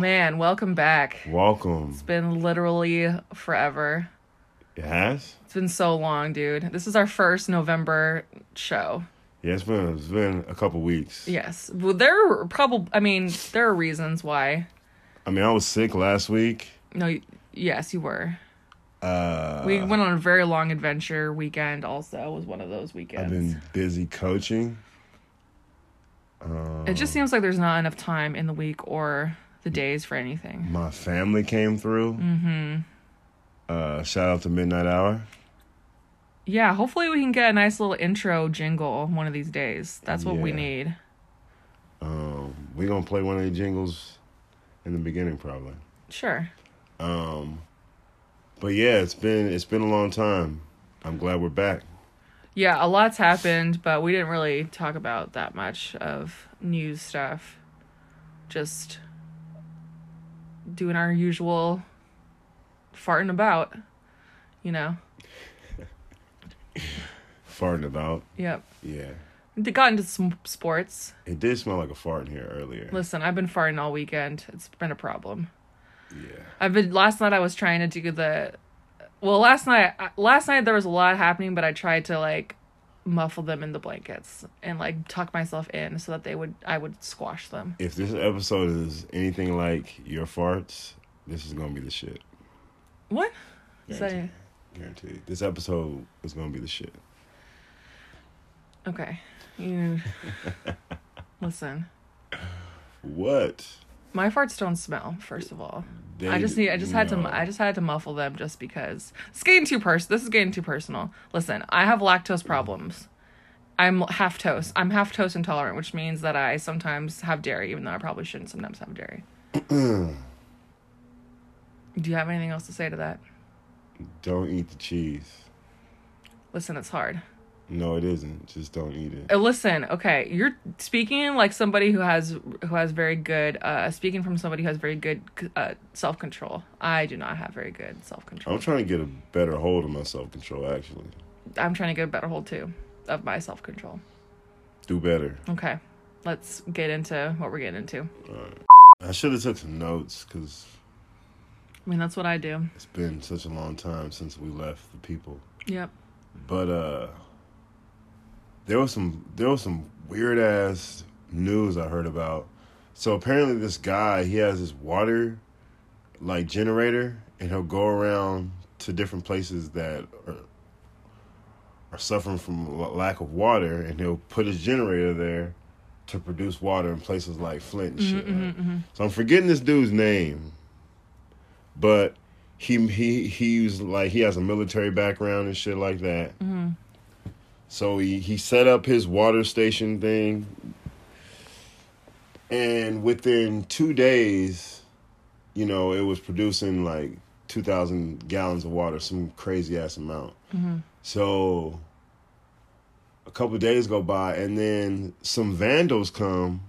Man, welcome back. welcome. It's been literally forever. It has? It's been so long, dude. This is our first November show. Yeah, it's been it's been a couple weeks. Yes. Well, there are probably, I mean, there are reasons why. I mean, I was sick last week. No, y- yes, you were. Uh, We went on a very long adventure weekend, also, was one of those weekends. I've been busy coaching. It just seems like there's not enough time in the week or the days for anything. My family came through. Mm-hmm. Uh, shout out to Midnight Hour. Yeah, hopefully we can get a nice little intro jingle one of these days. That's what we need. Um, we gonna play one of the jingles in the beginning, probably. Sure. Um, but yeah, it's been it's been a long time. I'm glad we're back. Yeah, a lot's happened, but we didn't really talk about that much of news stuff. Just doing our usual farting about, you know. Farting about. Yep. Yeah, D- Got into some sports. it did smell like a fart in here earlier. Listen, I've been farting all weekend. It's been a problem. Yeah. I've been last night I was trying to do the well last night last night there was a lot happening but I tried to like muffle them in the blankets and like tuck myself in so that they would I would squash them. If this episode is anything like your farts, this is gonna be the shit. What? Is that- Guaranteed. Guaranteed. This episode is gonna be the shit. okay. You listen. What? My farts don't smell, first of all. They- I just need I just had no. to I just had to muffle them just because it's getting too pers this is getting too personal. Listen, I have lactose problems. I'm half toast. I'm half toast intolerant, which means that I sometimes have dairy, even though I probably shouldn't sometimes have dairy. Do you have anything else to say to that? Don't eat the cheese. Listen, it's hard. No, it isn't. Just don't eat it. Uh, listen, okay, you're speaking like somebody who has who has very good uh speaking from somebody who has very good uh self-control. I do not have very good self-control. I'm trying to get a better hold of my self control. Actually, I'm trying to get a better hold too of my self-control. do better. Okay. Let's get into what we're getting into. I should have took some notes because I mean, that's what I do. it's been such a long time since we left the people. Yep. But uh there was some there was some weird ass news I heard about. So apparently this guy, he has this water like generator and he'll go around to different places that are are suffering from lack of water and he'll put his generator there to produce water in places like Flint and mm-hmm, shit. right? Mm-hmm, mm-hmm. So I'm forgetting this dude's name. But he he he's like he has a military background and shit like that. So he he set up his water station thing, and within two days, you know, it was producing like two thousand gallons of water, some crazy ass amount. Mm-hmm. So a couple of days go by, and then some vandals come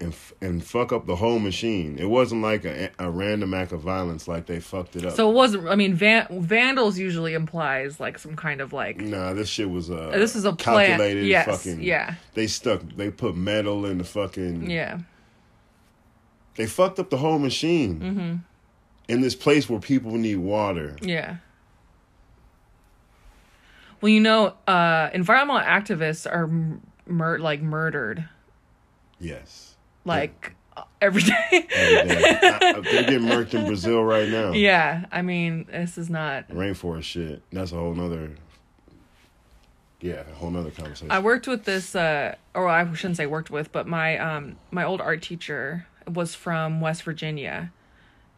and f- and fuck up the whole machine. It wasn't like a, a random act of violence, like they fucked it up. So it wasn't. I mean, van- vandals usually implies like some kind of like. Nah, this shit was a. This is a plan. calculated Yes, fucking yeah. They stuck they put metal in the fucking Yeah. They fucked up the whole machine. Mm-hmm. In this place where people need water. Yeah. Well, you know, uh, environmental activists are mur- like murdered Yes. Like every day. Every day. I- They're getting murked in Brazil right now. yeah, I mean, this is not. Rainforest shit. That's a whole nother Yeah, a whole nother conversation. I worked with this, uh, or I shouldn't say worked with, but my um my old art teacher was from West Virginia,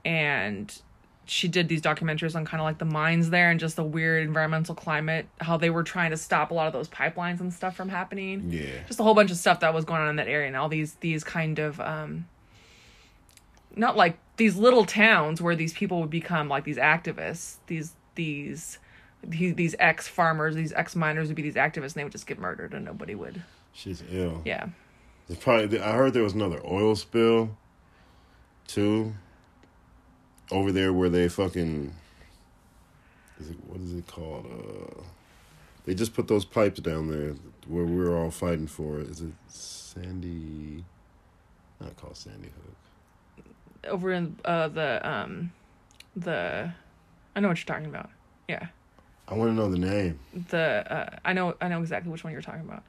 and she did these documentaries on kind of like the mines there and just the weird environmental climate, how they were trying to stop a lot of those pipelines and stuff from happening. yeah. Just a whole bunch of stuff that was going on in that area, and all these these kind of um not like these little towns where these people would become like these activists these these these, ex farmers these ex miners would be these activists and they would just get murdered and nobody would She's ill. yeah There's probably. I heard there was another oil spill, too. Over there where they fucking. Is it what is it called? Uh, they just put those pipes down there where we are all fighting for. Is it Sandy? Not called Sandy Hook. over in uh the um the i know what you're talking about yeah I want to know the name. the uh i know i know exactly which one you're talking about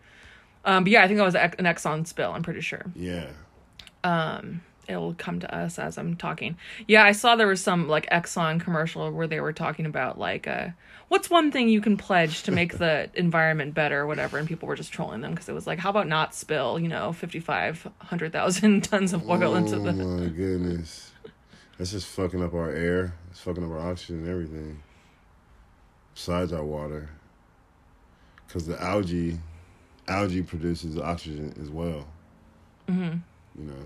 um but yeah i think that was an exxon spill i'm pretty sure Yeah. um it'll come to us as i'm talking yeah i saw there was some like exxon commercial where they were talking about like uh what's one thing you can pledge to make the environment better or whatever and people were just trolling them because it was like how about not spill you know 5500,000 tons of oil into the oh my goodness. That's just fucking up our air. It's fucking up our oxygen and everything. Besides our water. Because the algae, algae produces oxygen as well. hmm You know.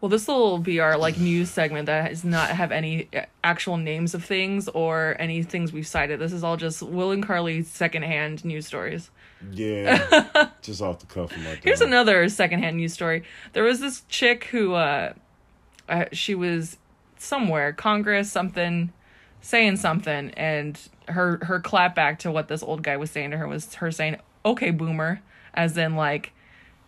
Well, this will be our like news segment that does not have any uh, actual names of things or any things we've cited. This is all just Will and Carly secondhand news stories. Yeah. just off the cuff. Like, Here's another secondhand news story. There was this chick who, uh, uh, she was somewhere, Congress, something, saying something, and her her clap back to what this old guy was saying to her was her saying, "Okay, boomer," as in like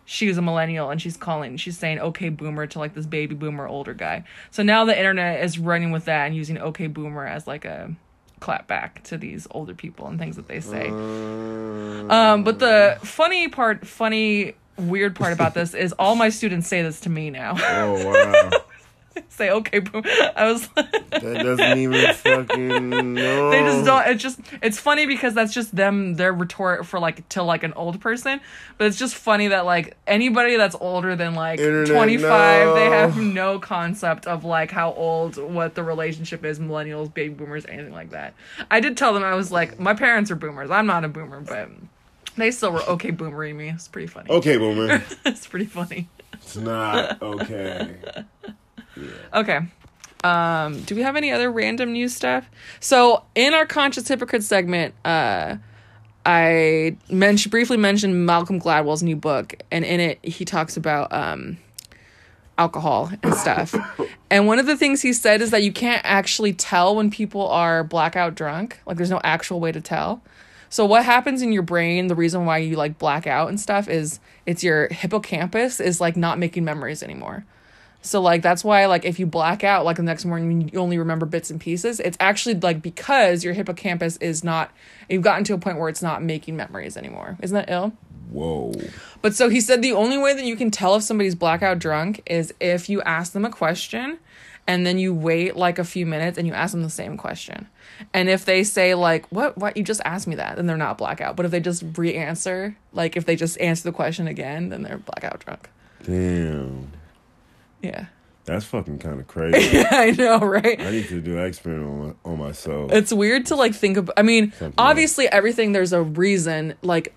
she was a millennial and she's calling she's saying okay boomer to like this baby boomer older guy so now the internet is running with that and using okay boomer as like a clap back to these older people and things that they say Uh, um, but the funny part, funny, weird part about this is all my students say this to me now. oh, wow. say, okay, boom. I was, like That doesn't even fucking. No. they just don't, it's just, it's funny because that's just them, their retort for like, to like an old person. But it's just funny that like anybody that's older than like Internet, 25, they have no concept of like how old, what the relationship is, millennials, baby boomers, anything like that. I did tell them, I was like, my parents are boomers. I'm not a boomer, but they still were okay boomering me. It's pretty funny. Okay, boomer. it's pretty funny. It's not okay. Okay. Um, do we have any other random news stuff? So in our conscious hypocrite segment, uh, I mentioned briefly mentioned Malcolm Gladwell's new book, and in it he talks about um, alcohol and stuff. and one of the things he said is that you can't actually tell when people are blackout drunk. Like there's no actual way to tell. So what happens in your brain, the reason why you like black out and stuff is it's your hippocampus is like not making memories anymore. So like that's why like if you black out like the next morning you only remember bits and pieces. It's actually like because your hippocampus is not you've gotten to a point where it's not making memories anymore. Isn't that ill? Whoa. But so he said the only way that you can tell if somebody's blackout drunk is if you ask them a question and then you wait like a few minutes and you ask them the same question. And if they say like, "What? What? You just asked me that," then they're not blackout. But if they just re-answer, like if they just answer the question again, then they're blackout drunk. Damn. Yeah. That's fucking kind of crazy. Yeah, I know, right? I need to do an experiment on, my, on myself. It's weird to like think of. I mean, Something obviously everything there's a reason like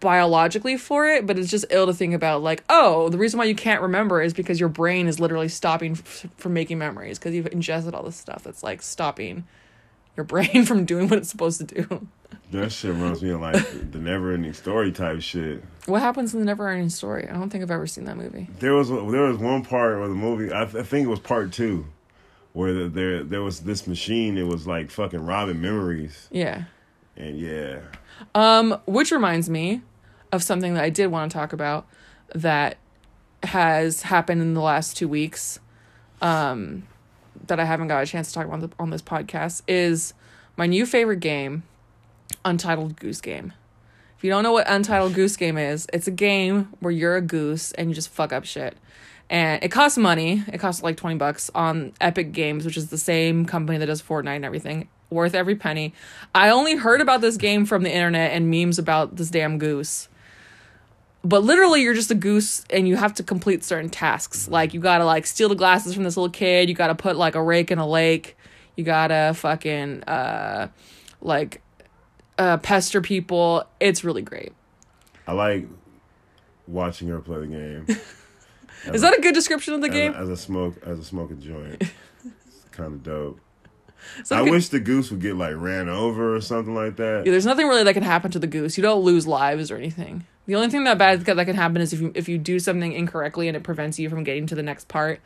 biologically for it, but it's just ill to think about like, oh, the reason why you can't remember is because your brain is literally stopping f- from making memories because you've ingested all this stuff that's like stopping your brain from doing what it's supposed to do. That shit reminds me of like the never ending story type shit. What happens in the never ending story? I don't think I've ever seen that movie. There was there was one part of the movie. I, th- I think it was part two, where the, there there was this machine. It was like fucking robbing memories, Yeah. and yeah, Um, which reminds me of something that I did want to talk about that has happened in the last two weeks. Um, that I haven't got a chance to talk about on, the, on this podcast is my new favorite game, Untitled Goose Game. If you don't know what Untitled Goose Game is, it's a game where you're a goose and you just fuck up shit. And it costs money. It costs like 20 bucks on Epic Games, which is the same company that does Fortnite and everything. Worth every penny. I only heard about this game from the internet and memes about this damn goose. But literally you're just a goose and you have to complete certain tasks. Like you gotta like steal the glasses from this little kid, you gotta put like a rake in a lake, you gotta fucking uh like uh pester people. It's really great. I like watching her play the game. Is that a good description of the as, game? a, as a smoke as a smoking joint. it's kind of dope. So I okay- wish the goose would get like ran over or something like that. Yeah, there's nothing really that can happen to the goose. You don't lose lives or anything. The only thing that bad that can happen is if you if you do something incorrectly and it prevents you from getting to the next part.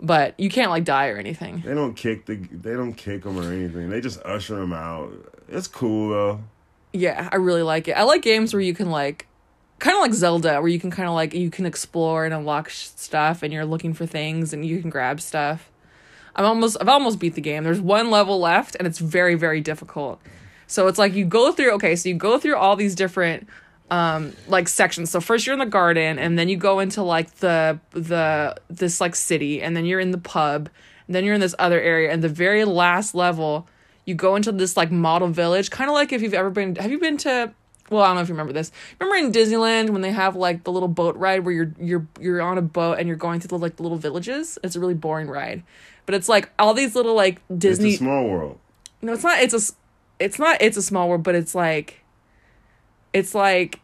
But you can't like die or anything. They don't kick the they don't kick them or anything. They just usher them out. It's cool though. Yeah, I really like it. I like games where you can like kind of like Zelda where you can kind of like you can explore and unlock sh- stuff and you're looking for things and you can grab stuff. I'm almost I've almost beat the game. There's one level left and it's very very difficult. So it's like you go through okay, so you go through all these different um like sections. So first you're in the garden and then you go into like the the this like city and then you're in the pub and then you're in this other area and the very last level you go into this like model village, kind of like if you've ever been have you been to well, I don't know if you remember this. Remember in Disneyland when they have like the little boat ride where you're you're you're on a boat and you're going through the like the little villages? It's a really boring ride. But it's like all these little like Disney It's a small world. no, it's not. It's a. It's not. It's a small world, but it's like. It's like.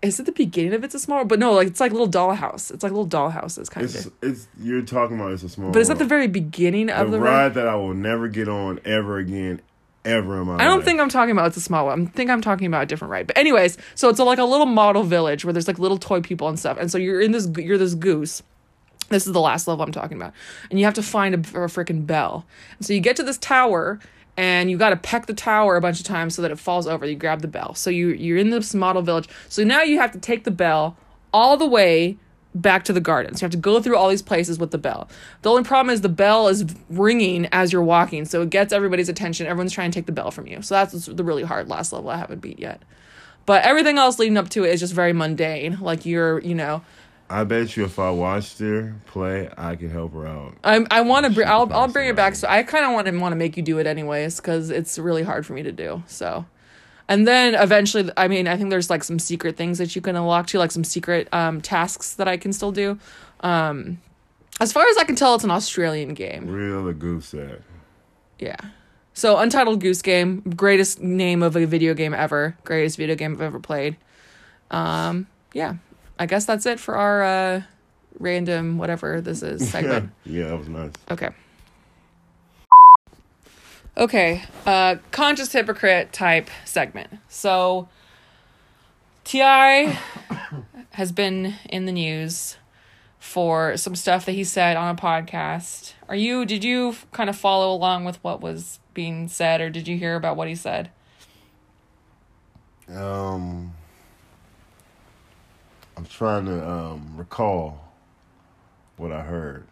Is it the beginning of It's a Small World? But no, like it's like little dollhouse. It's like little dollhouses kind It's of. it's you're talking about it's a small But is that the very beginning of the the, ride ride? that I will never get on ever again, ever in my life. I don't think I'm talking about It's a Small one. I think I'm talking about a different ride. But anyways, so it's a, like a little model village where there's like little toy people and stuff. And so you're in this. You're this goose. This is the last level I'm talking about. And you have to find a, a freaking bell. And so you get to this tower and you got to peck the tower a bunch of times so that it falls over. You grab the bell. So you you're in this model village. So now you have to take the bell all the way back to the gardens. You have to go through all these places with the bell. The only problem is the bell is ringing as you're walking, so it gets everybody's attention. Everyone's trying to take the bell from you. So that's the really hard last level I haven't beat yet. But everything else leading up to it is just very mundane. Like you're, you know, I bet you if I watched her play, I could help her out. I I want to bring. I'll I'll bring it it back. So I kind of want to want to make you do it anyways because it's really hard for me to do. So, and then eventually, I mean, I think there's like some secret things that you can unlock too, like some secret um tasks that I can still do. Um, as far as I can tell, it's an Australian game. Real the goose at. Yeah. So Untitled Goose Game, greatest name of a video game ever, greatest video game I've ever played. Um, yeah, I guess that's it for our uh, random whatever this is segment. yeah, that was nice. Okay. Okay, uh conscious hypocrite type segment. So TI has been in the news for some stuff that he said on a podcast. Are you did you kind of follow along with what was being said or did you hear about what he said? Um, I'm trying to um recall what I heard.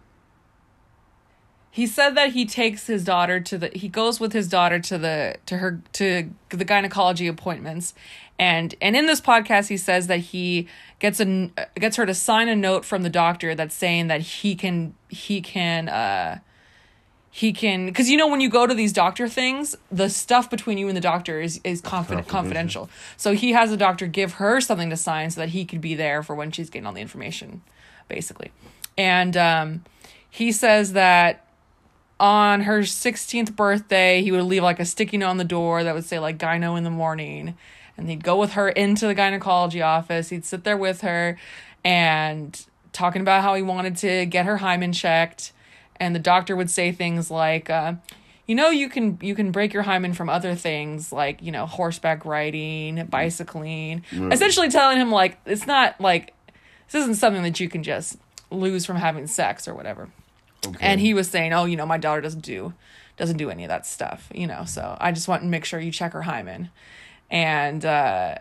he said that he takes his daughter to the he goes with his daughter to the to her to the gynecology appointments and and in this podcast he says that he gets a gets her to sign a note from the doctor that's saying that he can he can uh he can because you know when you go to these doctor things the stuff between you and the doctor is is confident Confidential. so he has the doctor give her something to sign so that he could be there for when she's getting all the information basically and um he says that on her 16th birthday, he would leave like a sticky note on the door that would say like gyno in the morning. And he'd go with her into the gynecology office. He'd sit there with her and talking about how he wanted to get her hymen checked. And the doctor would say things like, uh, you know, you can you can break your hymen from other things like, you know, horseback riding, bicycling. Essentially telling him like it's not like this isn't something that you can just lose from having sex or whatever Okay. and he was saying oh you know my daughter doesn't do doesn't do any of that stuff you know so i just want to make sure you check her hymen and uh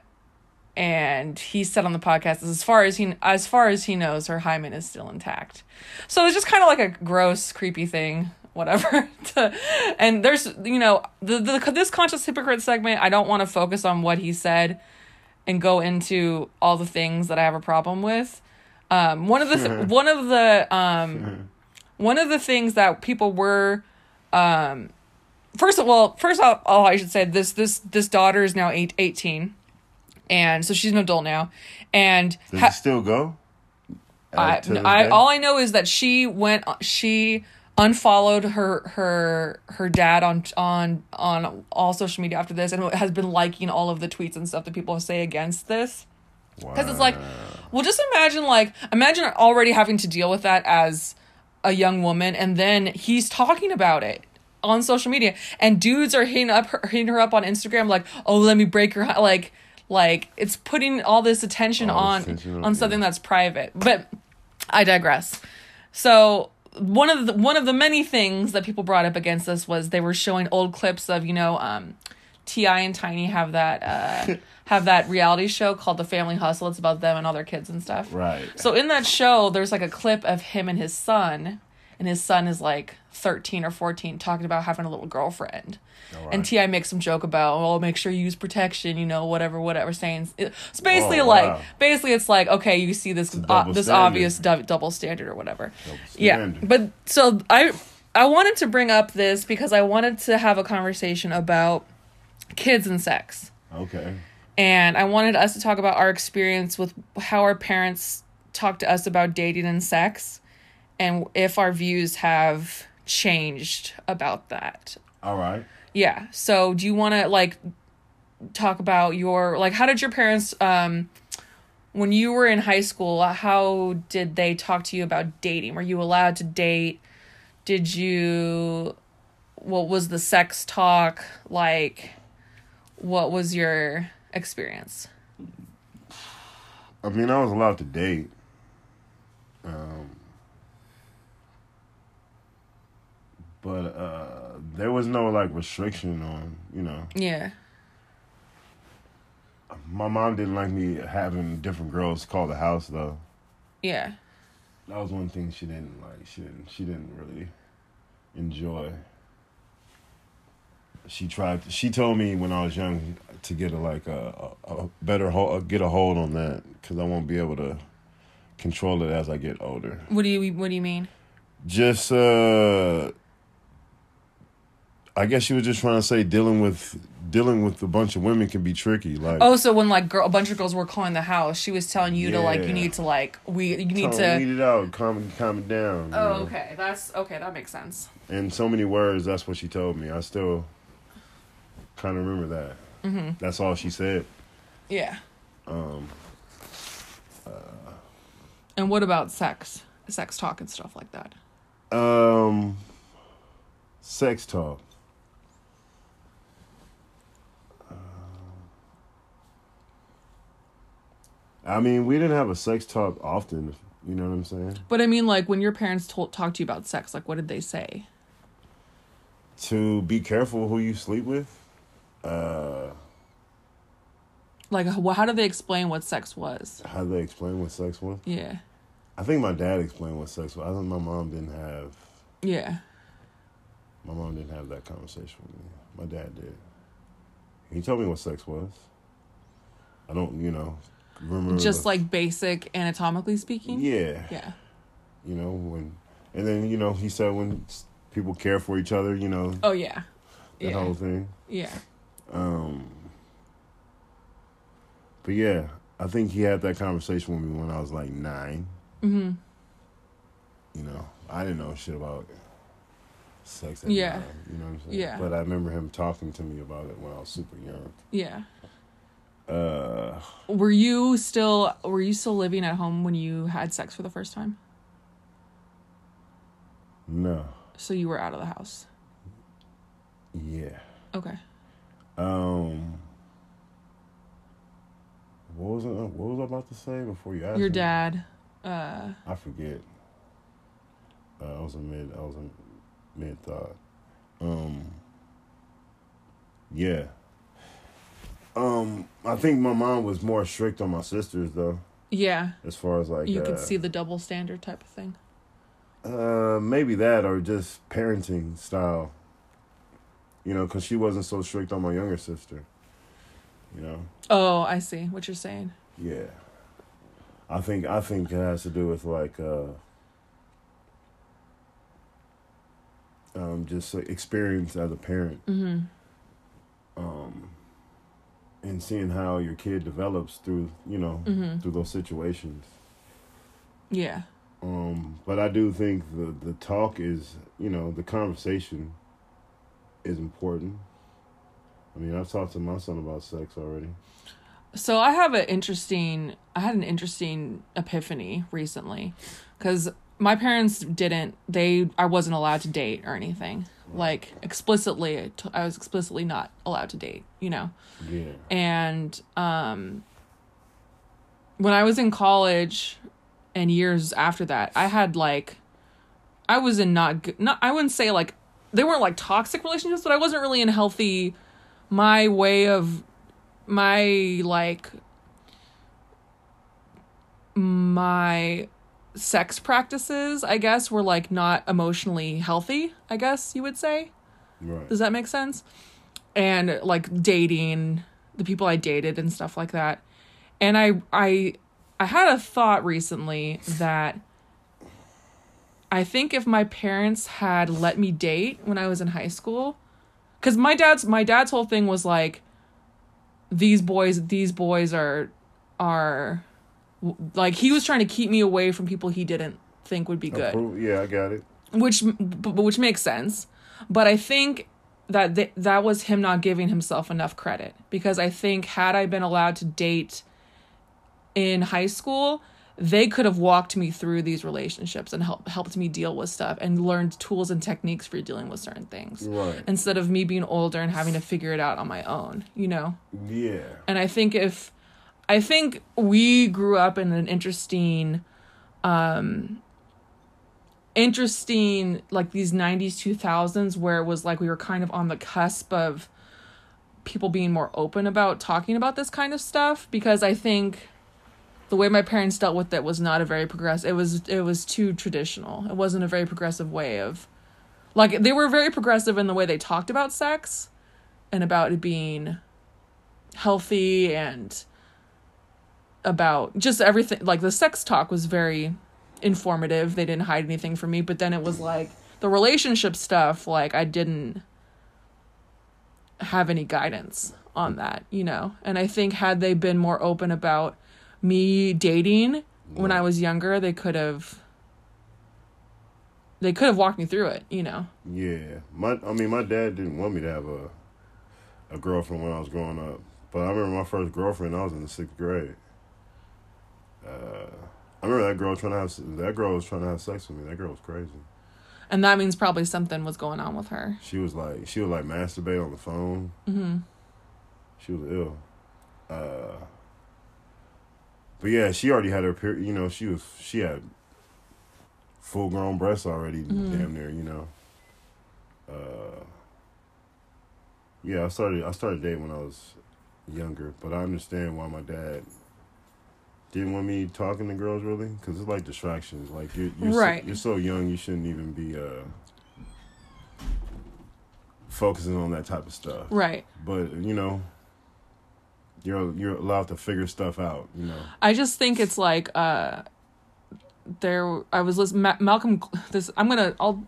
and he said on the podcast as far as he as far as he knows her hymen is still intact. So it's just kind of like a gross creepy thing whatever to, and there's you know the, the this conscious hypocrite segment i don't want to focus on what he said and go into all the things that i have a problem with. Um one of the th- one of the um one of the things that people were um first of all first off all i should say this this this daughter is now eight, 18 and so she's an adult now. And Does ha- it still go? I, I all i know is that she went she unfollowed her her her dad on on on all social media after this and has been liking all of the tweets and stuff that people say against this. Because it's like Well, just imagine like imagine already having to deal with that as a young woman, and then he's talking about it on social media, and dudes are hitting up her, hitting her up on Instagram like, "Oh, let me break your heart," like like it's putting all this attention All on attention on- on something that's private. But I digress. So one of the one of the many things that people brought up against us was they were showing old clips of you know um, Ti and Tiny have that uh, have that reality show called The Family Hustle. It's about them and all their kids and stuff. Right. So in that show, there's like a clip of him and his son, and his son is like 13 or 14, talking about having a little girlfriend. All And. Ti makes some joke about, oh, make sure you use protection, you know, whatever, whatever, saying. It's basically Oh, like, wow. basically, it's like, okay, you see this, uh, this standard. obvious dou- double standard or whatever. Yeah, but so I, I wanted to bring up this because I wanted to have a conversation about kids and sex Okay. and I wanted us to talk about our experience with how our parents talk to us about dating and sex and if our views have changed about that. All right. Yeah. So, do you want to like talk about your like how did your parents um when you were in high school, how did they talk to you about dating? Were you allowed to date? Did you what was the sex talk like? What was your experience? I mean, I was allowed to date. Um, but uh, there was no like restriction on, you know. Yeah. My mom didn't like me having different girls call the house though. Yeah. That was one thing she didn't like. She didn't. She didn't really enjoy. She tried. She told me when I was young to get a like a, a, a better hold, get a hold on that because I won't be able to control it as I get older. What do you what do you mean? Just uh, I guess she was just trying to say dealing with dealing with a bunch of women can be tricky. Like Oh, so when like girl, a bunch of girls were calling the house, she was telling you to like you need to like we you need Calm- to weed it out, calm, calm it down. Oh, know? okay. That's okay. That makes sense. in so many words that's what she told me i still kind of remember that Mm-hmm. that's all she said Yeah. um And what about sex? Sex talk and stuff like that. um sex talk i mean we didn't have a sex talk often you know what i'm saying But I mean, like when your parents told talked to you about sex, like what did they say? to be careful who you sleep with uh Like, how, how did they explain what sex was? how do they explain what sex was Yeah. i think my dad explained what sex was i think my mom didn't have Yeah. My mom didn't have that conversation with me. My dad did. He told me what sex was. I don't, you know, remember. Just the- like basic anatomically speaking. Yeah. Yeah. You know when, and then you know he said when people care for each other, you know Oh yeah. that Yeah. whole thing. Yeah. Um. But yeah, I think he had that conversation with me when I was like nine. Mm-hmm. You know, I didn't know shit about sex. Yeah. nine, you know what I'm saying? Yeah. But I remember him talking to me about it when I was super young. Yeah. Uh. Were you still were you still living at home when you had sex for the first time? No. So you were out of the house. Yeah. Okay. Um. What was I, what was I about to say before you asked? Your me? dad. Uh. I forget. Uh, I was a mid. I was a mid thought. Um. Yeah. Um. I think my mom was more strict on my sisters though, Yeah. as far as like You uh, could see the double standard type of thing. Uh, maybe that or just parenting style. You know, because she wasn't so strict on my younger sister. You know. Oh, I see what you're saying. Yeah. I think I think it has to do with like uh um just experience as a parent. Mm-hmm. Um and seeing how your kid develops through, you know, Mhm. through those situations. Yeah. Um but I do think the the talk is, you know, the conversation is important. I mean, I've talked to my son about sex already. So I have an interesting. I had an interesting epiphany recently, because my parents didn't. They. I wasn't allowed to date or anything. Like explicitly, I was explicitly not allowed to date. You know. Yeah. and um when i was in college and years after that i had like i was in not good not i wouldn't say like they weren't like toxic relationships but i wasn't really in healthy my way of my like my sex practices i guess were like not emotionally healthy i guess you would say Right. does that make sense? And like dating the people I dated and stuff like that. And I I I had a thought recently that I think if my parents had let me date when I was in high school cuz my dad's my dad's whole thing was like these boys these boys are are like he was trying to keep me away from people he didn't think would be good Yeah, I got it. which which makes sense but i think that th- that was him not giving himself enough credit because i think had i been allowed to date in high school they could have walked me through these relationships and help, helped me deal with stuff and learned tools and techniques for dealing with certain things Right. instead of me being older and having to figure it out on my own you know Yeah. and I think if I think we grew up in an interesting um interesting like these 90s 2000s where it was like we were kind of on the cusp of people being more open about talking about this kind of stuff because I think the way my parents dealt with it was not a very progressive it was it was too traditional. It wasn't a very progressive way of like they were very progressive in the way they talked about sex and about it being healthy and about just everything like the sex talk was very informative they didn't hide anything from me but then it was like the relationship stuff like i didn't have any guidance on that you know and i think had they been more open about me dating when i was younger they could have they could have walked me through it you know Yeah. My I mean my dad didn't want me to have a a girlfriend when I was growing up. But I remember my first girlfriend, I was in the sixth grade. Uh I remember that girl trying to have that girl was trying to have sex with me. That girl was crazy. and that means probably something was going on with her She was like she would like masturbate on the phone. hmm She was ill. Uh but yeah, she already had her period. You know, she was she had full grown breasts already, Mhm. damn near. You know. Uh, yeah, I started I started dating when I was younger, but I understand why my dad didn't want me talking to girls really, because it's like distractions. Like you're you're, Right. so, you're so young, you shouldn't even be uh focusing on that type of stuff right but you know you're you're allowed to figure stuff out you know I just think it's like uh there I was listening Ma- Malcolm this I'm to I'll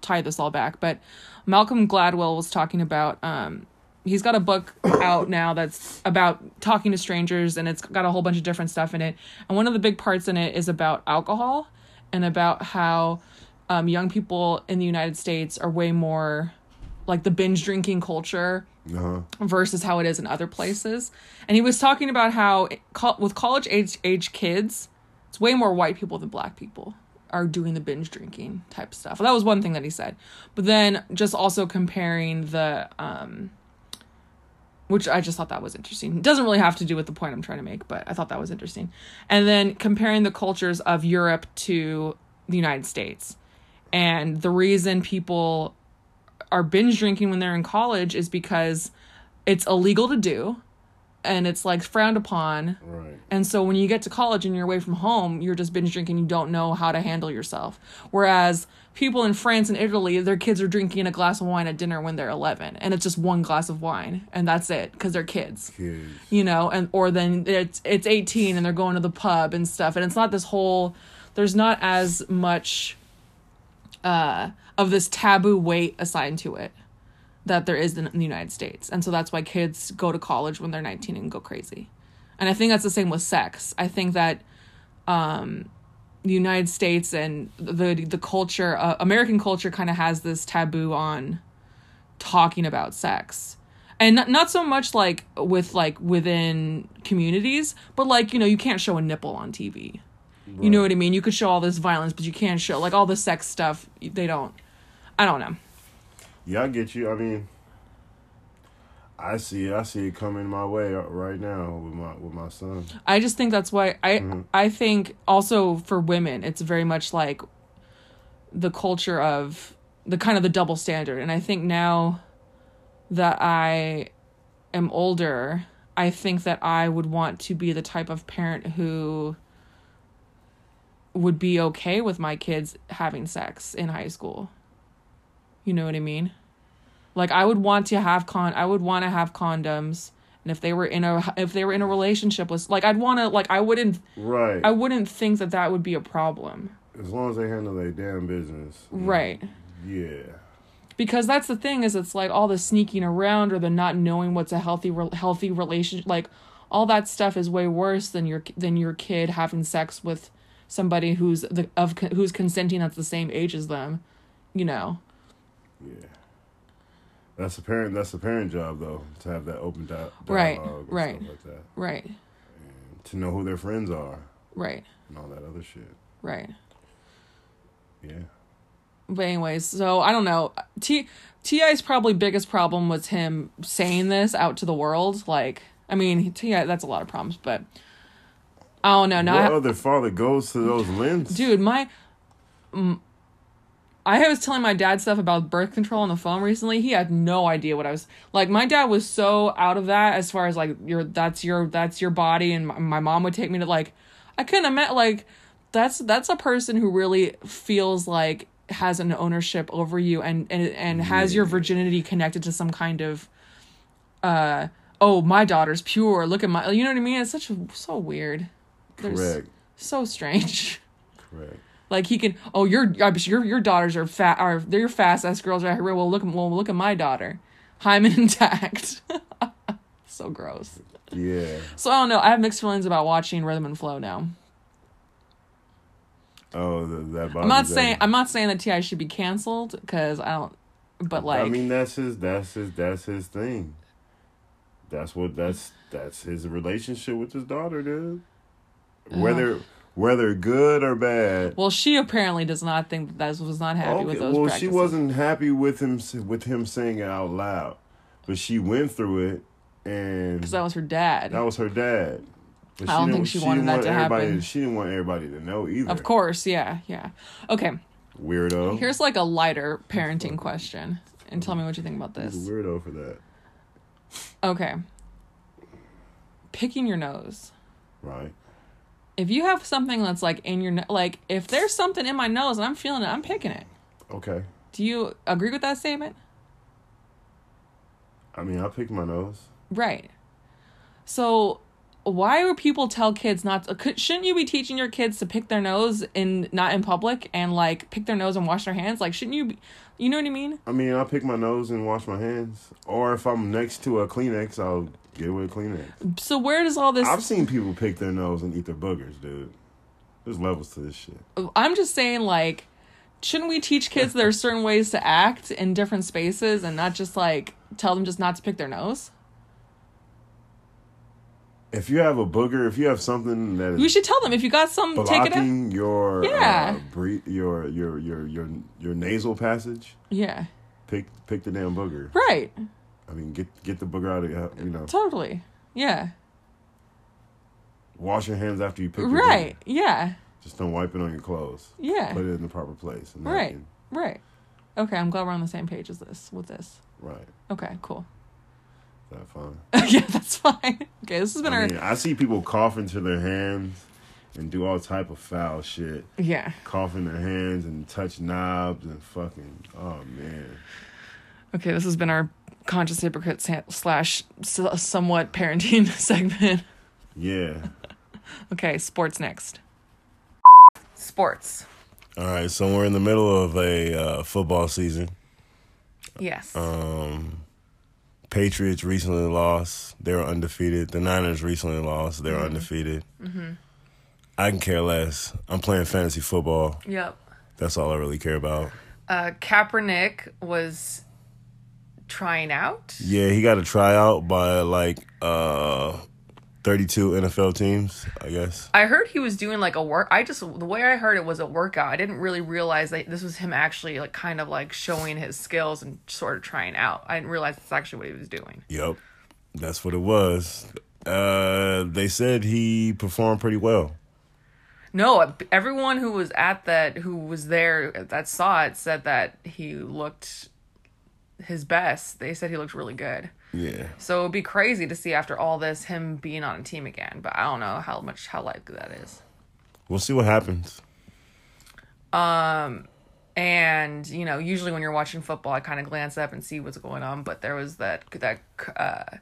tie this all back but Malcolm Gladwell was talking about um he's got a book out now that's about talking to strangers and it's got a whole bunch of different stuff in it and one of the big parts in it is about alcohol and about how um, young people in the United States are way more like the binge drinking culture uh-huh versus how it is in other places. And he was talking about how it- co- with college age age kids, it's way more white people than black people are doing the binge drinking type stuff. That was one thing that he said. But then just also comparing the um which I just thought that was interesting. It doesn't really have to do with the point I'm trying to make, but I thought that was interesting. And then comparing the cultures of Europe to the United States. And the reason people are binge drinking when they're in college is because it's illegal to do and it's like frowned upon. right And so when you get to college and you're away from home, you're just binge drinking, you don't know how to handle yourself. Whereas people in France and Italy, their kids are drinking a glass of wine at dinner when they're 11 and it's just one glass of wine and that's it because they're kids. Kids. You know and or then it's it's 18 and they're going to the pub and stuff and it's not this whole there's not as much uh of this taboo weight assigned to it that there is in the United States and so that's why kids go to college when they're 19 and go crazy. And I think that's the same with sex. I think that um the United States and the the culture uh, American culture kind of has this taboo on talking about sex. And not, not so much like with like within communities but like you know you can't show a nipple on tv you know what i mean? You could show all this violence but you can't show like all the sex stuff they don't i don't know. Yeah, I get you. I mean, I see it. I see it coming my way right now with my with my son. i just think that's why i Mm-hmm. i think also for women it's very much like the culture of the kind of the double standard and i think now that i am older i think that i would want to be the type of parent who would be okay with my kids having sex in high school you know what i mean like i would want to have con i would want to have condoms and if they were in a if they were in a relationship with like i'd want to like i wouldn't Right. i wouldn't think that that would be a problem as long as they handle their damn business. right Yeah. because that's the thing is it's like all the sneaking around or the not knowing what's a healthy re- healthy relationship like all that stuff is way worse than your than your kid having sex with somebody who's the of who's consenting at the same age as them you know Yeah. That's a parent. That's a parent job, though, to have that open di- dialogue Right, and right. like that. right To know who their friends are right and all that other shit. right Yeah. but anyways so i don't know t ti's probably biggest problem was him saying this out to the world like i mean ti that's a lot of problems but i don't know now what I- other father goes to those lengths? dude my mm, i was telling my dad stuff about birth control on the phone recently. He had no idea what i was like my dad was so out of that as far as like your that's your that's your body and my, my mom would take me to like i couldn't imagine like that's that's a person who really feels like has an ownership over you and and, and has your virginity connected to some kind of uh oh my daughter's pure. Look at my you know what i mean? It's such a, so weird. There's- Correct. so strange. Correct. Like he can, oh your your your daughters are fat, are they're fast ass girls right here. Well look, well look at my daughter, hymen intact. so gross. Yeah. So I don't know. I have mixed feelings about watching Rhythm and Flow now. Oh, the, that. I'm not saying I'm not saying that Ti should be canceled because I don't. But like, I mean, that's his. That's his. That's his thing. That's what. That's that's his relationship with his daughter, dude. Whether whether good or bad. well, she apparently does not think that that was not happy with those. well, practices. she wasn't happy with him with him saying it out loud, but she went through it, and because that was her dad. that was her dad. But I don't think she wanted that want to everybody, happen. She didn't want everybody to know either. of course, yeah, yeah. Okay, weirdo. here's like a lighter parenting question, and tell me what you think about this. weirdo for that, Okay, picking your nose. right? If you have something that's like in your like if there's something in my nose and I'm feeling it, I'm picking it. Okay. Do you agree with that statement? I mean, I pick my nose. Right. So why would people tell kids not to shouldn't you be teaching your kids to pick their nose in not in public and like pick their nose and wash their hands? Like shouldn't you be, you know what I mean? I mean, I pick my nose and wash my hands, or if I'm next to a Kleenex, I'll get it with a Kleenex. So where does all this I've seen people pick their nose and eat their boogers, dude. There's levels to this shit. I'm just saying like shouldn't we teach kids there are certain ways to act in different spaces and not just like tell them just not to pick their nose? If you have a booger, if you have something that is You should tell them if you got some take it out. blocking your Yeah. uh, breathe, your your your your your nasal passage, Yeah. pick pick the damn booger. Right. I mean, get get the booger out of your- you know. Totally. Yeah. Wash your hands after you pick. Right. Yeah. Just don't wipe it on your clothes. Yeah. Put it in the proper place. Right. napkin. Right. Okay, I'm glad we're on the same page as this with this. Right. Okay, cool. Is that fine? yeah, that's fine. Okay, this has been I our mean, I see people cough into their hands and do all type of foul shit. yeah. Cough in their hands and touch knobs and fucking. Oh man. Okay, this has been our conscious hypocrite slash somewhat parenting segment. Yeah. Okay, sports next. Sports. All right, so we're in the middle of a uh, football season. Yes. Um, Patriots recently lost; they were undefeated. The Niners recently lost; they were undefeated. I can care less. I'm playing fantasy football. yep. That's all I really care about. Uh, Kaepernick was trying out. Yeah, he got a tryout by like uh 32 NFL teams, I guess. I heard he was doing like a work. I just the way I heard it was a workout. I didn't really realize that this was him actually like kind of like showing his skills and sort of trying out. I didn't realize that's actually what he was doing. Yep. That's what it was. Uh they said he performed pretty well. No, everyone who was at that, who was there that saw it, said that he looked his best. They said he looked really good. Yeah. So it'd be crazy to see after all this him being on a team again. But I don't know how much how likely that is. We'll see what happens. Um and you know, usually when you're watching football, I kind of glance up and see what's going on. But there was that that uh,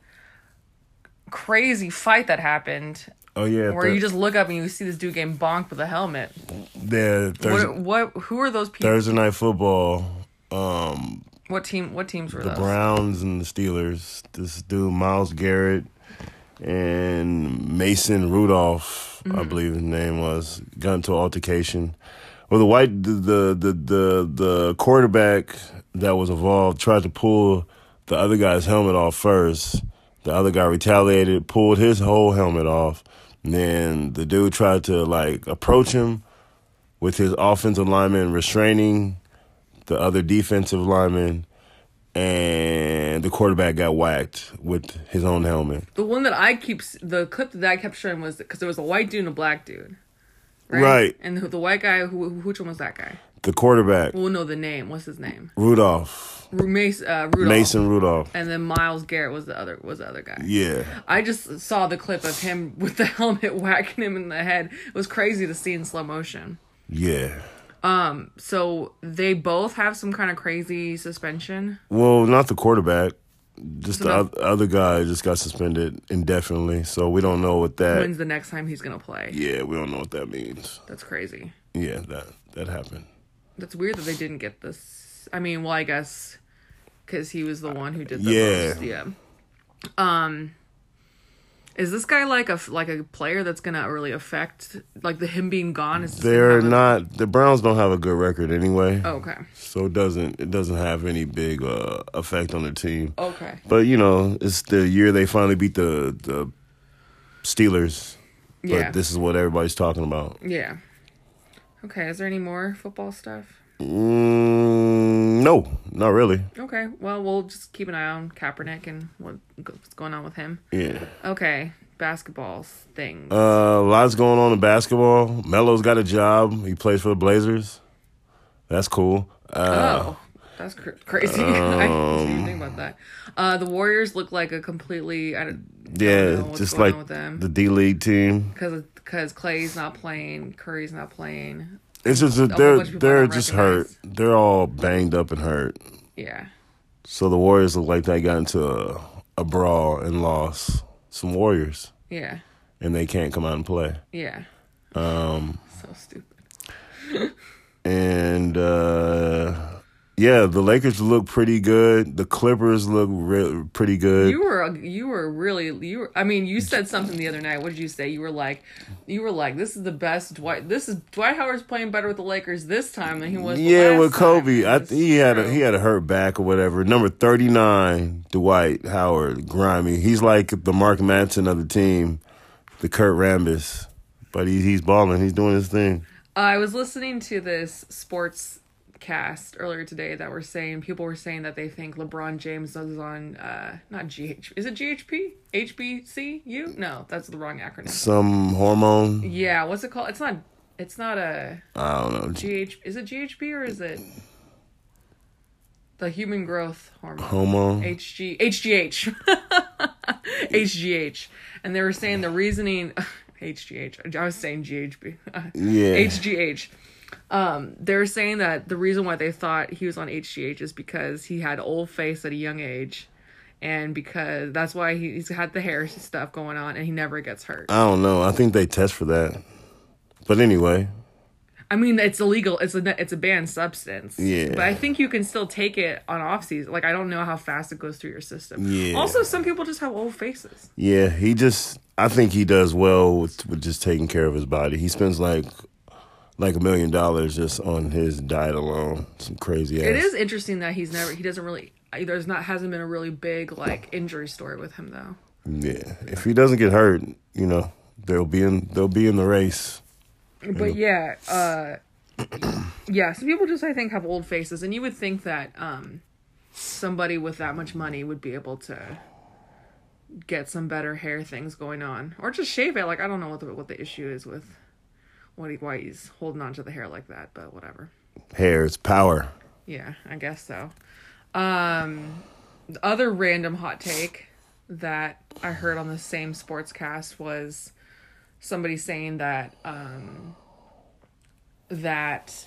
crazy fight that happened Oh yeah. where you just look up and you see this dude getting bonked with a helmet. Thursday, What? What? Who are those people? Thursday night football. Um What team? What teams were the those? Browns and the Steelers. This dude Myles Garrett and Mason Rudolph, I mm-hmm. believe his name was, got into altercation. Well, the white the, the the the the quarterback that was involved tried to pull the other guy's helmet off first. The other guy retaliated, pulled his whole helmet off. And then the dude tried to like approach him with his offensive lineman restraining the other defensive lineman, and the quarterback got whacked with his own helmet. The one that I keep, the clip that I kept showing was because there was a white dude and a black dude, Right. And the, the white guy, who, who- which one was that guy? The quarterback, We'll know the name. What's his name? Rudolph, Ru- Mace, uh, Rudolph. Mason Rudolph. And then Myles Garrett was the other was the other guy. Yeah. I just saw the clip of him with the helmet whacking him in the head. It was crazy to see in slow motion. Yeah. So they both have some kind of crazy suspension. Well, not the quarterback. Just So the other guy just got suspended indefinitely. So we don't know what that. When's the next time he's gonna play? Yeah, we don't know what that means. That's crazy. Yeah, that that happened. That's weird that they didn't get this. I mean, well, I guess because he was the one who did the Yeah. most. Yeah. Um, is this guy like a like a player that's gonna really affect like the him being gone? Is They're have a- not. The Browns don't have a good record anyway. Oh, okay. So it doesn't it doesn't have any big uh, effect on the team. Okay. But you know, it's the year they finally beat the the Steelers. Yeah. But this is what everybody's talking about. Yeah. Okay. Is there any more football stuff? Mm, no, not really. Okay. Well, we'll just keep an eye on Kaepernick and what's going on with him. Yeah. Okay. Basketball things. Uh, lots going on in basketball. Melo's got a job. He plays for the Blazers. That's cool. Uh, Oh, that's cr- crazy. I didn't think about that. Uh, the Warriors look like a completely. I don't, yeah, don't know what's just going like on with them. the D League team. because because Clay's not playing, Curry's not playing. It's just that they're bunch of people I they're just hurt. They're all banged up and hurt. Yeah, So the Warriors look like they got into a, a brawl and lost some Warriors, yeah, and they can't come out and play. yeah. Um, So stupid. and uh, yeah, the Lakers look pretty good. The Clippers look re- pretty good. You were you were really you. Were, I mean, you said something the other night. What did you say? You were like, you were like, this is the best. Dwight. This is Dwight Howard's playing better with the Lakers this time than he was. yeah, with Kobe. I he had a, he had a hurt back or whatever. Number thirty nine, Dwight Howard, grimy. He's like the Mark Madsen of the team, the Kurt Rambis, but he, he's balling. He's doing his thing. I was listening to this sports cast earlier today that were saying people were saying that they think LeBron James is on uh not GH is it GHP HBCU no that's the wrong acronym Some hormone. yeah what's it called it's not it's not a I don't know. GH is it GHP or is it the human growth hormone Homo. HG HGH HGH and they were saying the reasoning HGH I was saying GHB Yeah. HGH. Um, they're saying that the reason why they thought he was on HGH is because he had old face at a young age, and because that's why he- he's had the hair stuff going on, and he never gets hurt. I don't know. I think they test for that. But anyway, I mean, it's illegal. It's a it's a banned substance. Yeah. But I think you can still take it on off season. Like I don't know how fast it goes through your system. Yeah. Also, some people just have old faces. yeah, he just. I think he does well with with just taking care of his body. He spends like like a million dollars just on his diet alone. Some crazy ass. It is interesting that he's never he doesn't really there's not hasn't been a really big like injury story with him though. Yeah, if he doesn't get hurt, you know, they'll be in they'll be in the race. But yeah, uh yeah, some people just I think have old faces and you would think that um somebody with that much money would be able to get some better hair things going on or just shave it like I don't know what the what the issue is with what he why he's holding on to the hair like that, but whatever. Hair is power. Yeah, I guess so. Um, the other random hot take that I heard on the same sportscast was somebody saying that um, that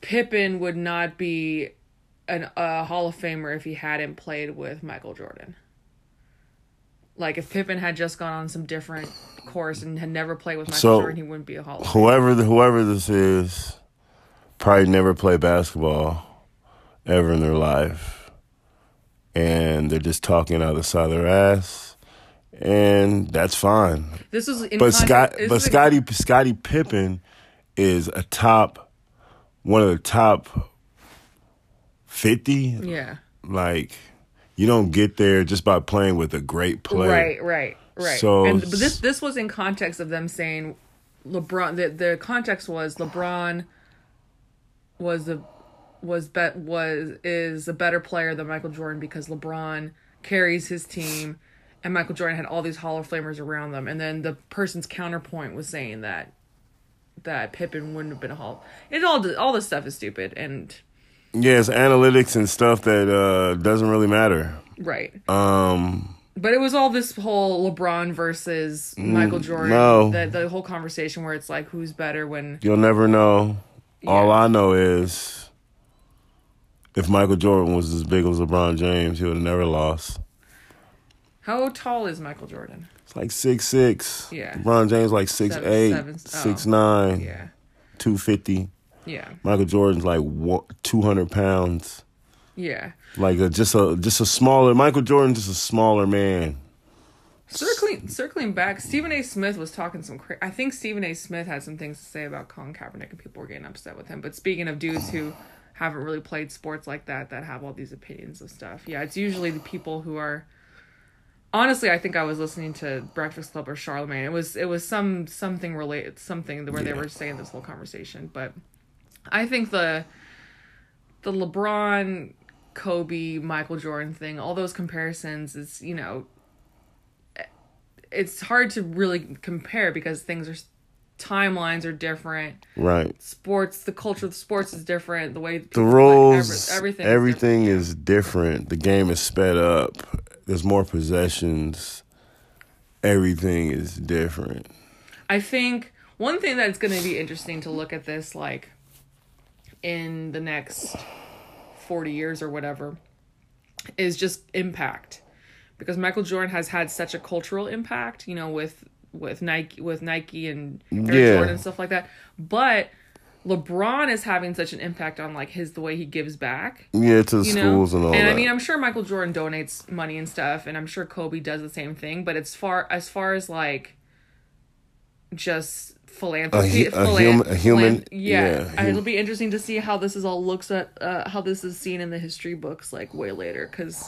Pippen would not be an a Hall of Famer if he hadn't played with Michael Jordan. Like if Pippen had just gone on some different course and had never played with Michael So, Jordan, he wouldn't be a Hall of Whoever the, whoever this is, probably never played basketball ever in their life, and they're just talking out the side of their ass, and that's fine. This in But context- Scott, but is Scottie, Scottie Pippen is a top, one of the top fifty. yeah. Like, you don't get there just by playing with a great player. Right, right, right. So- and this this was in context of them saying LeBron. The the context was LeBron was a was bet was is a better player than Michael Jordan because LeBron carries his team, and Michael Jordan had all these Hall of Famers around them. And then the person's counterpoint was saying that that Pippen wouldn't have been a Hall. It all all this stuff is stupid and Yeah, it's analytics and stuff that uh, doesn't really matter. right. Um, But it was all this whole LeBron versus Michael Jordan. no. The, the whole conversation where it's like, who's better when. you'll never know. All I know is if Michael Jordan was as big as LeBron James, he would have never lost. How tall is Michael Jordan? It's like six six. Yeah. LeBron James like six Seven- eight, seven- oh. six nine, Yeah. two fifty. Yeah. Michael Jordan's like two hundred pounds. Yeah. Like a, just a just a smaller Michael Jordan's just a smaller man. Circling circling back, Stephen A. Smith was talking some. Cra- I think Stephen A. Smith had some things to say about Colin Kaepernick, and people were getting upset with him. But speaking of dudes who haven't really played sports like that, that have all these opinions of stuff, yeah, it's usually the people who are. Honestly, I think I was listening to Breakfast Club or Charlemagne. It was it was some something related something where they were saying this whole conversation. But I think the the LeBron, Kobe, Michael Jordan thing, all those comparisons is you know it's hard to really compare because things are timelines are different. Right. Sports, the culture of sports is different. The way The play, rules, every- everything, everything, is is different. The game is sped up. There's more possessions. Everything is different. I think one thing that's going to be interesting to look at this like in the next 40 years or whatever is just impact because Michael Jordan has had such a cultural impact, you know, with with Nike with Nike and Air Yeah. Jordan and stuff like that. But LeBron is having such an impact on like his the way he gives back. Yeah, to the You know? schools and all and that. And I mean, I'm sure Michael Jordan donates money and stuff, and I'm sure Kobe does the same thing. But it's far as far as like just philanthropy, A hu- a philan- hum- a human- philan- yeah, yeah, And hum- it'll be interesting to see how this is all looks at uh, how this is seen in the history books like way later because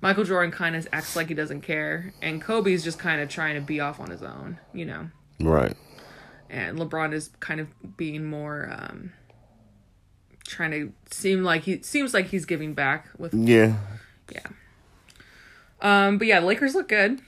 Michael Jordan kind of acts like he doesn't care, and Kobe's just kind of trying to be off on his own, you know. right. And LeBron is kind of being more um trying to seem like he seems like he's giving back with Yeah. yeah. Um, but yeah, Lakers look good.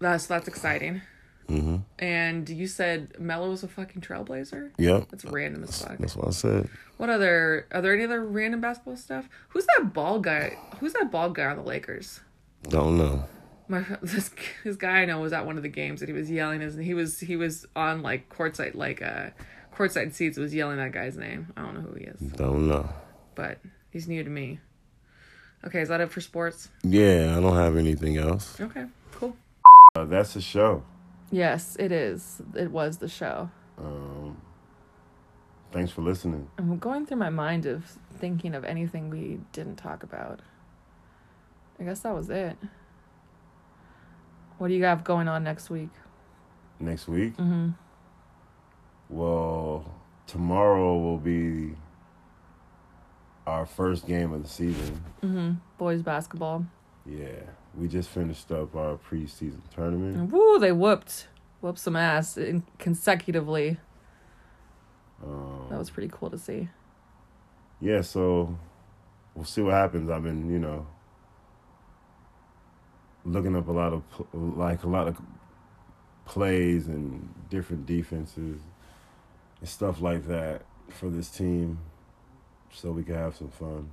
That's that's exciting. Mm-hmm. And you said Melo was a fucking trailblazer. Yep. That's random as fuck. That's what I said. What other? Are there any other random basketball stuff? Who's that bald guy? Who's that bald guy on the Lakers? Don't know. My this this guy I know was at one of the games and he was yelling his. He was he was on like courtside like uh courtside seats. Was yelling that guy's name. I don't know who he is, Don't know. but he's new to me. Okay, is that it for sports? Yeah, I don't have anything else. Okay, cool. Uh, that's the show. Yes, it is. It was the show. Um, thanks for listening. I'm going through my mind of thinking of anything we didn't talk about. I guess that was it. What do you have going on next week? Next week, Mm-hmm. Well, tomorrow will be our first game of the season. Mm-hmm. Boys basketball. Yeah, we just finished up our preseason tournament. Woo, they whooped, whooped some ass in, consecutively. Um, That was pretty cool to see. yeah, so we'll see what happens. I've been, you know, looking up a lot of like a lot of plays and different defenses and stuff like that for this team, so we can have some fun.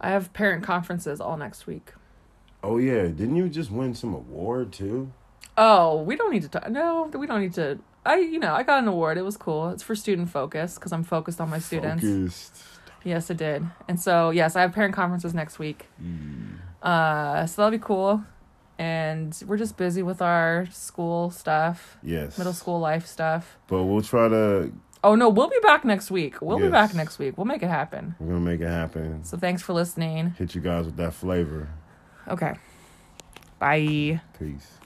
I have parent conferences all next week. Oh yeah, didn't you just win some award too? Oh, we don't need to talk. No, we don't need to. I, you know, I got an award. It was cool. It's for student focus because I'm focused on my students. Focused. Yes, it did. And so, yes, I have parent conferences next week. Uh, so that'll be cool. And we're just busy with our school stuff, Yes. middle school life stuff. But we'll try to. Oh no, we'll be back next week. We'll be back next week. We'll make it happen. We're gonna make it happen. So thanks for listening. Hit you guys with that flavor. Okay. Bye. Peace.